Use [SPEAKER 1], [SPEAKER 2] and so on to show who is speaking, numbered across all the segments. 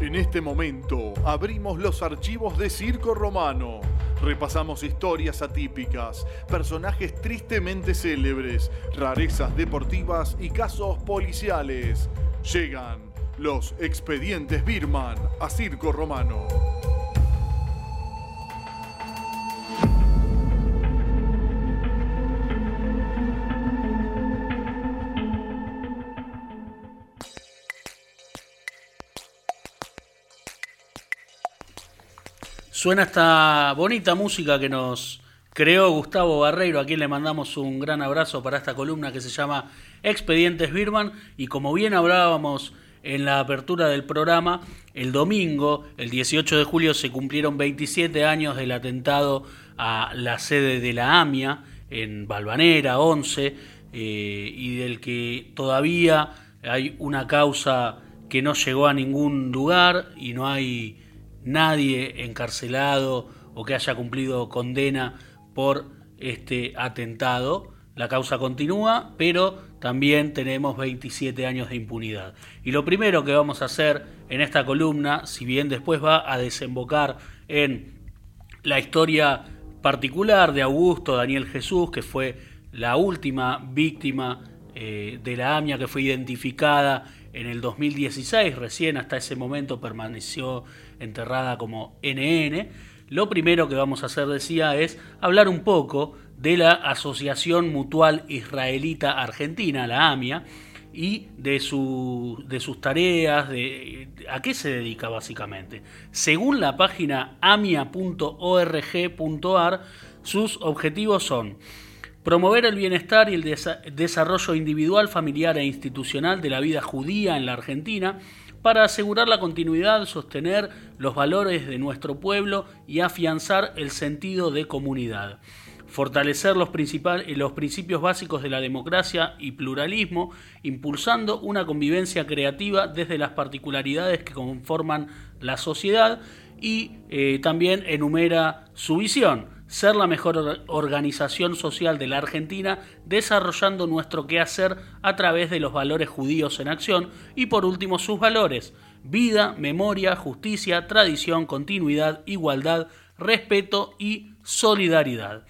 [SPEAKER 1] En este momento abrimos los archivos de Circo Romano. Repasamos historias atípicas, personajes tristemente célebres, rarezas deportivas y casos policiales. Llegan los expedientes Birman a Circo Romano.
[SPEAKER 2] Suena esta bonita música que nos creó Gustavo Barreiro, a quien le mandamos un gran abrazo para esta columna que se llama Expedientes Birman. Y como bien hablábamos en la apertura del programa, el domingo, el 18 de julio, se cumplieron 27 años del atentado a la sede de la AMIA en Balvanera, 11, eh, y del que todavía hay una causa que no llegó a ningún lugar y no hay nadie encarcelado o que haya cumplido condena por este atentado. La causa continúa, pero también tenemos 27 años de impunidad. Y lo primero que vamos a hacer en esta columna, si bien después va a desembocar en la historia particular de Augusto Daniel Jesús, que fue la última víctima eh, de la AMIA que fue identificada en el 2016, recién hasta ese momento permaneció enterrada como NN. Lo primero que vamos a hacer, decía, es hablar un poco de la Asociación Mutual Israelita Argentina, la AMIA, y de, de sus tareas, de, a qué se dedica básicamente. Según la página amia.org.ar, sus objetivos son promover el bienestar y el desarrollo individual, familiar e institucional de la vida judía en la Argentina, para asegurar la continuidad, sostener los valores de nuestro pueblo y afianzar el sentido de comunidad. Fortalecer los, los principios básicos de la democracia y pluralismo, impulsando una convivencia creativa desde las particularidades que conforman la sociedad y eh, también enumera su visión ser la mejor organización social de la Argentina, desarrollando nuestro quehacer a través de los valores judíos en acción y por último sus valores, vida, memoria, justicia, tradición, continuidad, igualdad, respeto y solidaridad.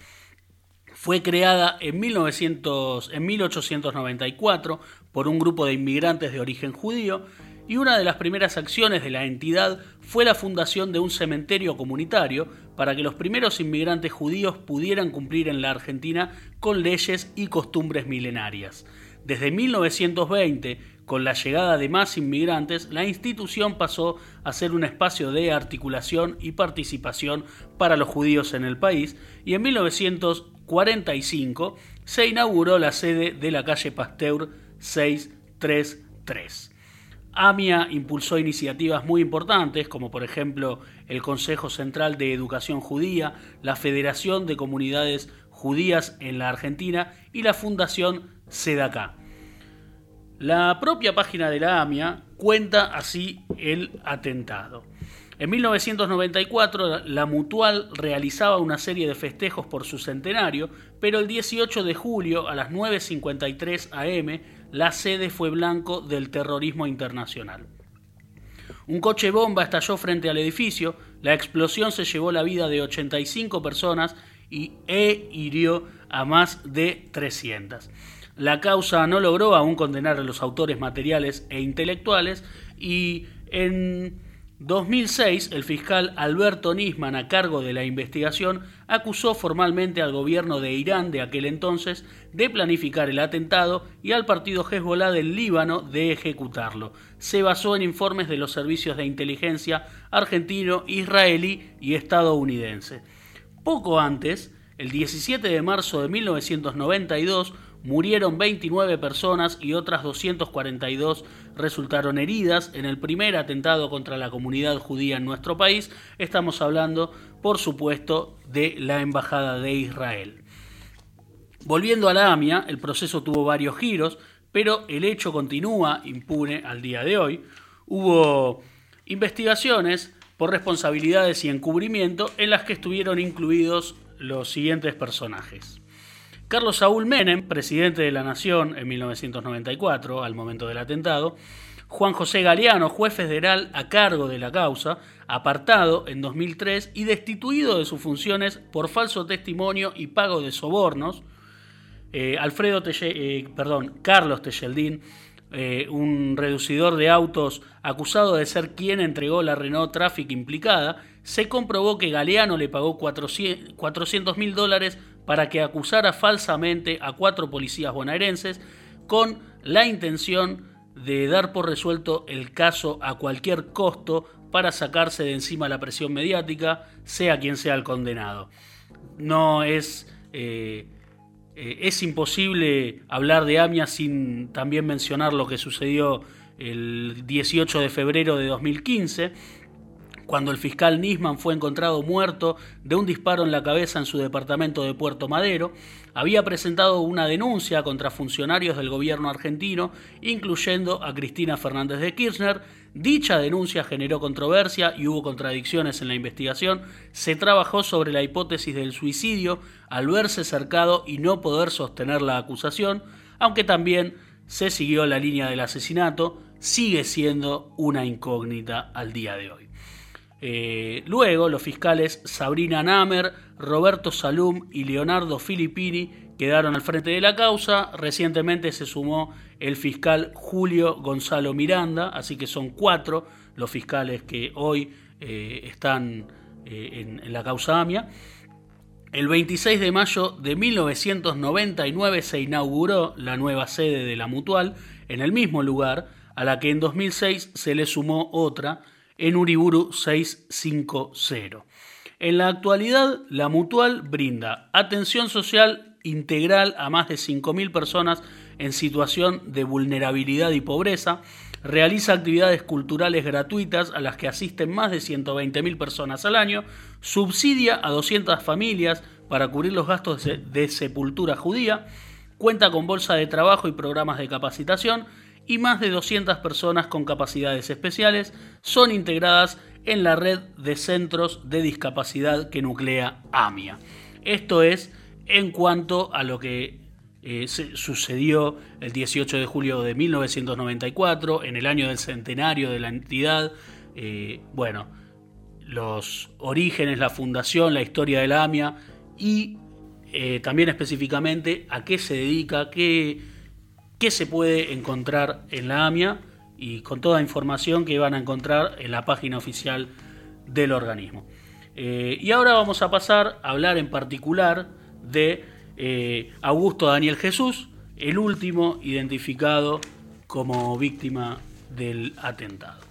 [SPEAKER 2] Fue creada en, 1900, en 1894 por un grupo de inmigrantes de origen judío y una de las primeras acciones de la entidad fue la fundación de un cementerio comunitario para que los primeros inmigrantes judíos pudieran cumplir en la Argentina con leyes y costumbres milenarias. Desde 1920, con la llegada de más inmigrantes, la institución pasó a ser un espacio de articulación y participación para los judíos en el país y en 1945 se inauguró la sede de la calle Pasteur 633. AMIA impulsó iniciativas muy importantes, como por ejemplo el Consejo Central de Educación Judía, la Federación de Comunidades Judías en la Argentina y la Fundación SEDACA. La propia página de la AMIA cuenta así el atentado. En 1994 la Mutual realizaba una serie de festejos por su centenario, pero el 18 de julio a las 9.53 am la sede fue blanco del terrorismo internacional. Un coche bomba estalló frente al edificio, la explosión se llevó la vida de 85 personas y e hirió a más de 300. La causa no logró aún condenar a los autores materiales e intelectuales y en 2006, el fiscal Alberto Nisman, a cargo de la investigación, acusó formalmente al gobierno de Irán de aquel entonces de planificar el atentado y al partido Hezbollah del Líbano de ejecutarlo. Se basó en informes de los servicios de inteligencia argentino, israelí y estadounidense. Poco antes, el 17 de marzo de 1992, Murieron 29 personas y otras 242 resultaron heridas en el primer atentado contra la comunidad judía en nuestro país. Estamos hablando, por supuesto, de la Embajada de Israel. Volviendo a la AMIA, el proceso tuvo varios giros, pero el hecho continúa impune al día de hoy. Hubo investigaciones por responsabilidades y encubrimiento en las que estuvieron incluidos los siguientes personajes. Carlos Saúl Menem, presidente de la Nación en 1994, al momento del atentado, Juan José Galeano, juez federal a cargo de la causa, apartado en 2003 y destituido de sus funciones por falso testimonio y pago de sobornos. Eh, Alfredo eh, perdón, Carlos Techeldín, eh, un reducidor de autos acusado de ser quien entregó la Renault Traffic implicada, se comprobó que Galeano le pagó 400 mil dólares para que acusara falsamente a cuatro policías bonaerenses con la intención de dar por resuelto el caso a cualquier costo para sacarse de encima la presión mediática, sea quien sea el condenado. No es, eh, eh, es imposible hablar de AMIA sin también mencionar lo que sucedió el 18 de febrero de 2015, cuando el fiscal Nisman fue encontrado muerto de un disparo en la cabeza en su departamento de Puerto Madero, había presentado una denuncia contra funcionarios del gobierno argentino, incluyendo a Cristina Fernández de Kirchner. Dicha denuncia generó controversia y hubo contradicciones en la investigación. Se trabajó sobre la hipótesis del suicidio al verse cercado y no poder sostener la acusación, aunque también se siguió la línea del asesinato, sigue siendo una incógnita al día de hoy. Eh, luego, los fiscales Sabrina Namer, Roberto Salum y Leonardo Filippini quedaron al frente de la causa. Recientemente se sumó el fiscal Julio Gonzalo Miranda, así que son cuatro los fiscales que hoy eh, están eh, en, la causa AMIA. El 26 de mayo de 1999 se inauguró la nueva sede de la Mutual en el mismo lugar, a la que en 2006 se le sumó otra en Uriburu 650. En la actualidad, la Mutual brinda atención social integral a más de 5.000 personas en situación de vulnerabilidad y pobreza, realiza actividades culturales gratuitas a las que asisten más de 120.000 personas al año, subsidia a 200 familias para cubrir los gastos de sepultura judía, cuenta con bolsa de trabajo y programas de capacitación y más de 200 personas con capacidades especiales son integradas en la red de centros de discapacidad que nuclea AMIA. Esto es en cuanto a lo que eh, sucedió el 18 de julio de 1994, en el año del centenario de la entidad. Eh, bueno, los orígenes, la fundación, la historia de la AMIA y eh, también específicamente a qué se dedica, qué qué se puede encontrar en la AMIA y con toda información que van a encontrar en la página oficial del organismo. Eh, y ahora vamos a pasar a hablar en particular de eh, Augusto Daniel Jesús, el último identificado como víctima del atentado.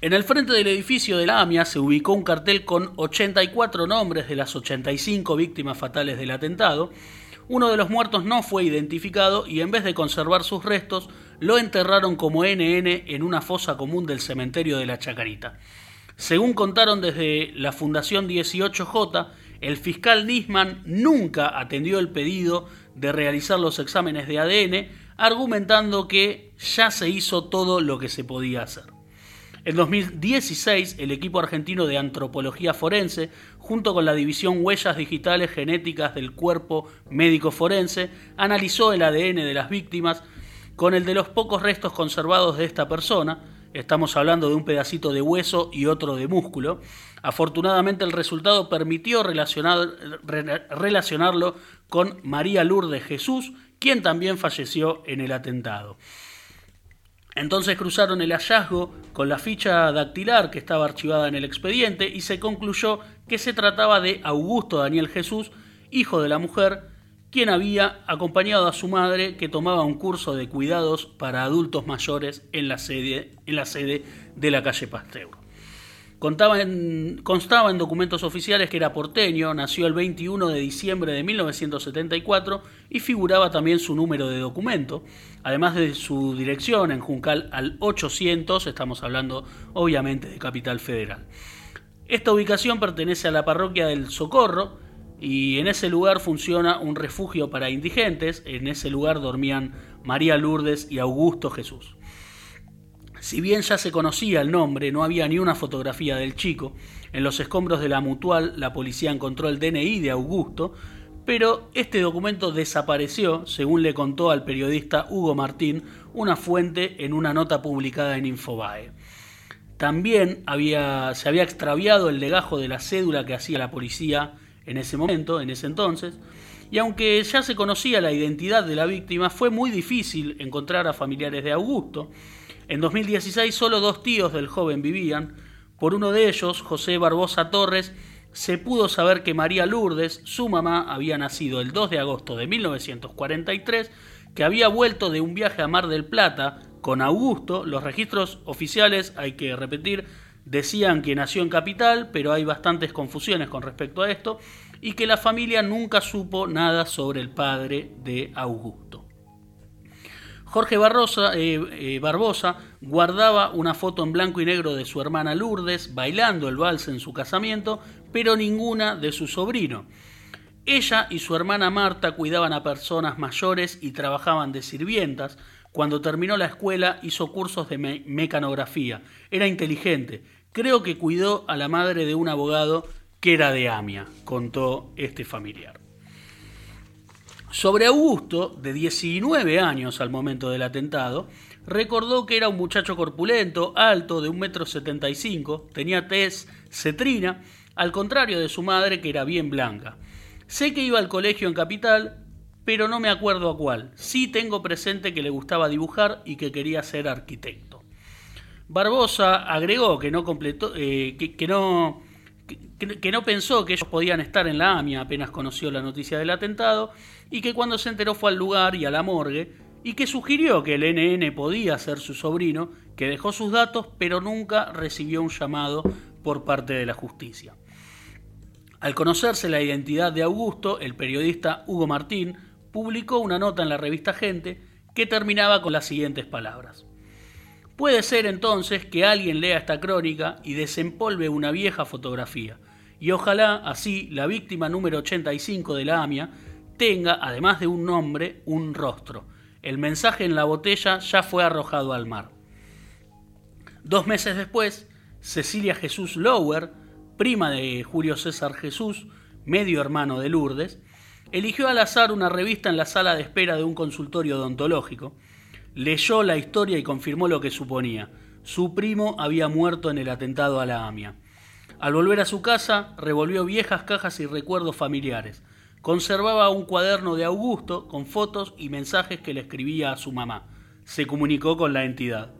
[SPEAKER 2] En el frente del edificio de la AMIA se ubicó un cartel con 84 nombres de las 85 víctimas fatales del atentado, uno de los muertos no fue identificado y en vez de conservar sus restos, lo enterraron como NN en una fosa común del cementerio de la Chacarita. Según contaron desde la Fundación 18J, el fiscal Nisman nunca atendió el pedido de realizar los exámenes de ADN, argumentando que ya se hizo todo lo que se podía hacer. En 2016, el equipo argentino de antropología forense, junto con la división Huellas Digitales Genéticas del Cuerpo Médico Forense, analizó el ADN de las víctimas con el de los pocos restos conservados de esta persona. Estamos hablando de un pedacito de hueso y otro de músculo. Afortunadamente el resultado permitió relacionarlo con María Lourdes Jesús, quien también falleció en el atentado. Entonces cruzaron el hallazgo con la ficha dactilar que estaba archivada en el expediente y se concluyó que se trataba de Augusto Daniel Jesús, hijo de la mujer, quien había acompañado a su madre que tomaba un curso de cuidados para adultos mayores en la sede, de la calle Pasteur constaba en documentos oficiales que era porteño, nació el 21 de diciembre de 1974 y figuraba también su número de documento, además de su dirección en Juncal al 800, estamos hablando obviamente de Capital Federal. Esta ubicación pertenece a la parroquia del Socorro y en ese lugar funciona un refugio para indigentes, en ese lugar dormían María Lourdes y Augusto Jesús. Si bien ya se conocía el nombre, no había ni una fotografía del chico. En los escombros de la mutual, la policía encontró el DNI de Augusto, pero este documento desapareció, según le contó al periodista Hugo Martín, una fuente en una nota publicada en Infobae. También había, se había extraviado el legajo de la cédula que hacía la policía en ese momento, en ese entonces, y aunque ya se conocía la identidad de la víctima, fue muy difícil encontrar a familiares de Augusto. En 2016 solo dos tíos del joven vivían. Por uno de ellos, José Barbosa Torres, se pudo saber que María Lourdes, su mamá, había nacido el 2 de agosto de 1943, que había vuelto de un viaje a Mar del Plata con Augusto. Los registros oficiales, hay que repetir, decían que nació en Capital, pero hay bastantes confusiones con respecto a esto, y que la familia nunca supo nada sobre el padre de Augusto. Jorge eh, eh, Barbosa guardaba una foto en blanco y negro de su hermana Lourdes bailando el vals en su casamiento, pero ninguna de su sobrino. Ella y su hermana Marta cuidaban a personas mayores y trabajaban de sirvientas. Cuando terminó la escuela hizo cursos de mecanografía. Era inteligente. Creo que cuidó a la madre de un abogado que era de Amia, contó este familiar. Sobre Augusto, de 19 años al momento del atentado, recordó que era un muchacho corpulento, alto, de 1,75 m, tenía tez cetrina, al contrario de su madre que era bien blanca. Sé que iba al colegio en Capital, pero no me acuerdo a cuál. Sí tengo presente que le gustaba dibujar y que quería ser arquitecto. Barbosa agregó que no completó, eh, que no que, no pensó que ellos podían estar en la AMIA apenas conoció la noticia del atentado y que cuando se enteró fue al lugar y a la morgue y que sugirió que el NN podía ser su sobrino, que dejó sus datos pero nunca recibió un llamado por parte de la justicia. Al conocerse la identidad de Augusto, el periodista Hugo Martín publicó una nota en la revista Gente que terminaba con las siguientes palabras. Puede ser entonces que alguien lea esta crónica y desempolve una vieja fotografía, y ojalá así la víctima número 85 de la AMIA tenga, además de un nombre, un rostro. El mensaje en la botella ya fue arrojado al mar. Dos meses después, Cecilia Jesús Lower, prima de Julio César Jesús, medio hermano de Lourdes, eligió al azar una revista en la sala de espera de un consultorio odontológico, leyó la historia y confirmó lo que suponía. Su primo había muerto en el atentado a la AMIA. Al volver a su casa, revolvió viejas cajas y recuerdos familiares. Conservaba un cuaderno de Augusto con fotos y mensajes que le escribía a su mamá. Se comunicó con la entidad.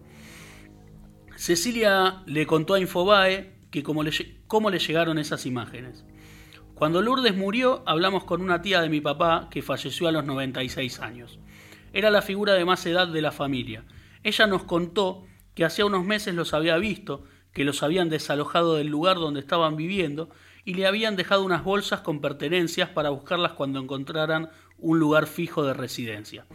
[SPEAKER 2] Cecilia le contó a Infobae que cómo le, cómo le llegaron esas imágenes. Cuando Lourdes murió, hablamos con una tía de mi papá que falleció a los 96 años. Era la figura de más edad de la familia. Ella nos contó que hacía unos meses los había visto, que los habían desalojado del lugar donde estaban viviendo y le habían dejado unas bolsas con pertenencias para buscarlas cuando encontraran un lugar fijo de residencia.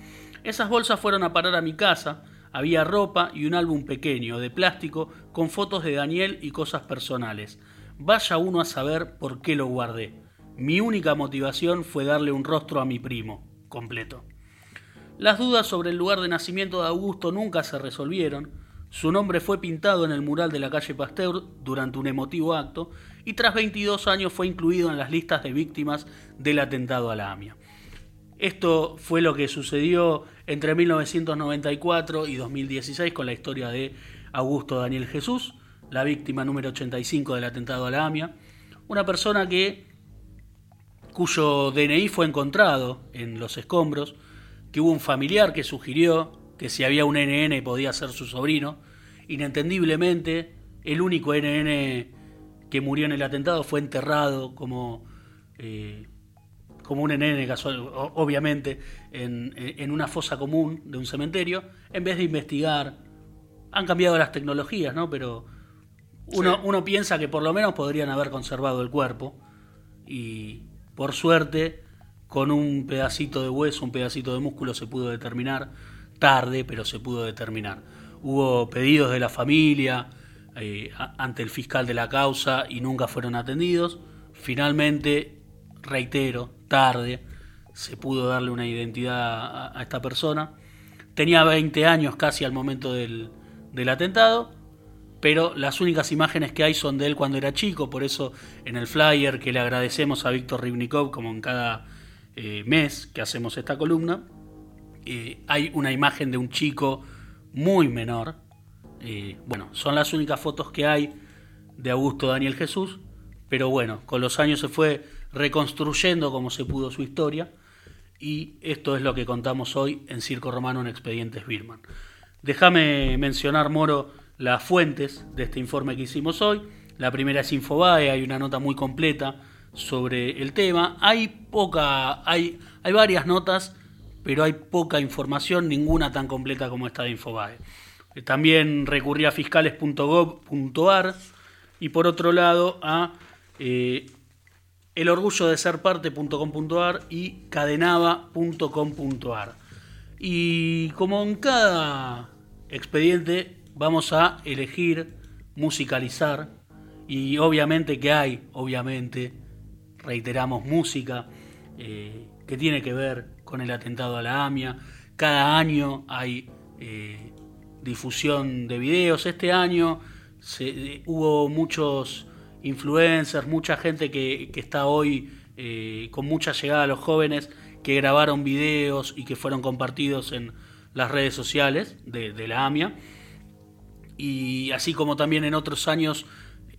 [SPEAKER 2] Esas bolsas fueron a parar a mi casa, había ropa y un álbum pequeño de plástico con fotos de Daniel y cosas personales. Vaya uno a saber por qué lo guardé. Mi única motivación fue darle un rostro a mi primo, completo. Las dudas sobre el lugar de nacimiento de Augusto nunca se resolvieron. Su nombre fue pintado en el mural de la calle Pasteur durante un emotivo acto y tras 22 años fue incluido en las listas de víctimas del atentado a la AMIA. Esto fue lo que sucedió entre 1994 y 2016 con la historia de Augusto Daniel Jesús, la víctima número 85 del atentado a la AMIA, una persona que cuyo DNI fue encontrado en los escombros, que hubo un familiar que sugirió que si había un NN podía ser su sobrino. Inentendiblemente, el único NN que murió en el atentado fue enterrado como, eh, como un NN casual, obviamente, en, una fosa común de un cementerio, en vez de investigar. Han cambiado las tecnologías, ¿no? Pero uno, uno piensa que por lo menos podrían haber conservado el cuerpo y por suerte con un pedacito de hueso, un pedacito de músculo se pudo determinar, tarde, pero se pudo determinar. Hubo pedidos de la familia eh, ante el fiscal de la causa y nunca fueron atendidos. Finalmente, reitero, tarde, se pudo darle una identidad a, esta persona. Tenía 20 años casi al momento del, del atentado, pero las únicas imágenes que hay son de él cuando era chico, por eso en el flyer que le agradecemos a Víctor Rivnikov, como en cada eh, mes que hacemos esta columna, eh, hay una imagen de un chico muy menor. Eh, bueno, son las únicas fotos que hay de Augusto Daniel Jesús, pero bueno, con los años se fue reconstruyendo como se pudo su historia y esto es lo que contamos hoy en Circo Romano en Expedientes Birman. Déjame mencionar, Moro, las fuentes de este informe que hicimos hoy. La primera es Infobae, hay una nota muy completa sobre el tema. Hay poca, hay, hay varias notas, pero hay poca información, ninguna tan completa como esta de Infobae. También recurrí a fiscales.gov.ar y por otro lado a eh, el orgullo de ser parte.com.ar y cadenava.com.ar. Y como en cada expediente vamos a elegir musicalizar y obviamente que hay, obviamente, reiteramos música eh, que tiene que ver con el atentado a la AMIA. Cada año hay eh, difusión de videos. Este año se, hubo muchos influencers, mucha gente que, está hoy eh, con mucha llegada a los jóvenes, que grabaron videos y que fueron compartidos en las redes sociales de, la AMIA. Y así como también en otros años,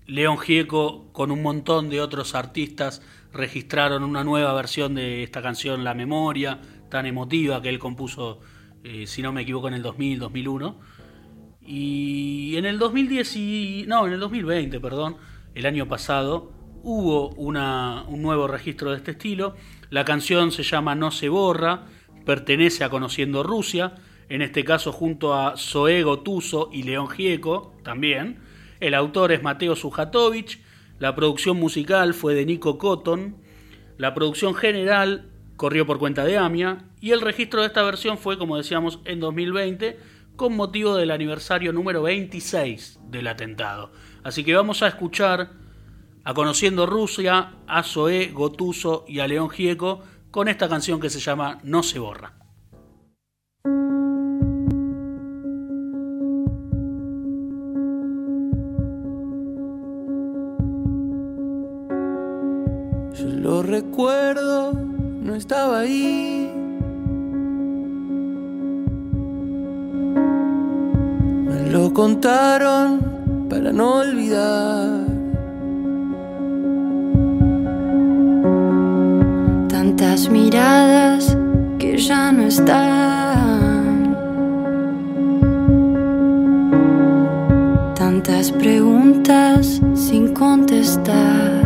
[SPEAKER 2] León Gieco con un montón de otros artistas registraron una nueva versión de esta canción La Memoria, tan emotiva que él compuso, eh, si no me equivoco, en el 2000, 2001. Y en el 2010, no, en el 2020, perdón, el año pasado, hubo un nuevo registro de este estilo. La canción se llama No se borra, pertenece a Conociendo Rusia, en este caso junto a Zoe Gotuso y León Gieco también. El autor es Mateo Sujatovich, la producción musical fue de Nico Cotton, la producción general corrió por cuenta de AMIA y el registro de esta versión fue, como decíamos, en 2020 con motivo del aniversario número 26 del atentado. Así que vamos a escuchar a Conociendo Rusia, a Zoé Gotuso y a León Gieco con esta canción que se llama No se borra.
[SPEAKER 3] Recuerdo, no estaba ahí. Me lo contaron para no olvidar.
[SPEAKER 4] Tantas miradas que ya no están. Tantas preguntas sin contestar.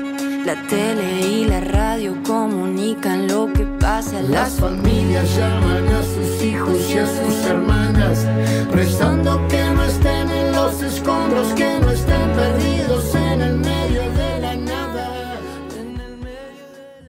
[SPEAKER 4] La tele y la radio comunican lo que pasa.
[SPEAKER 5] Las familias llaman a sus hijos y a sus hermanas,
[SPEAKER 3] rezando
[SPEAKER 5] que no estén en los escombros, que no estén perdidos.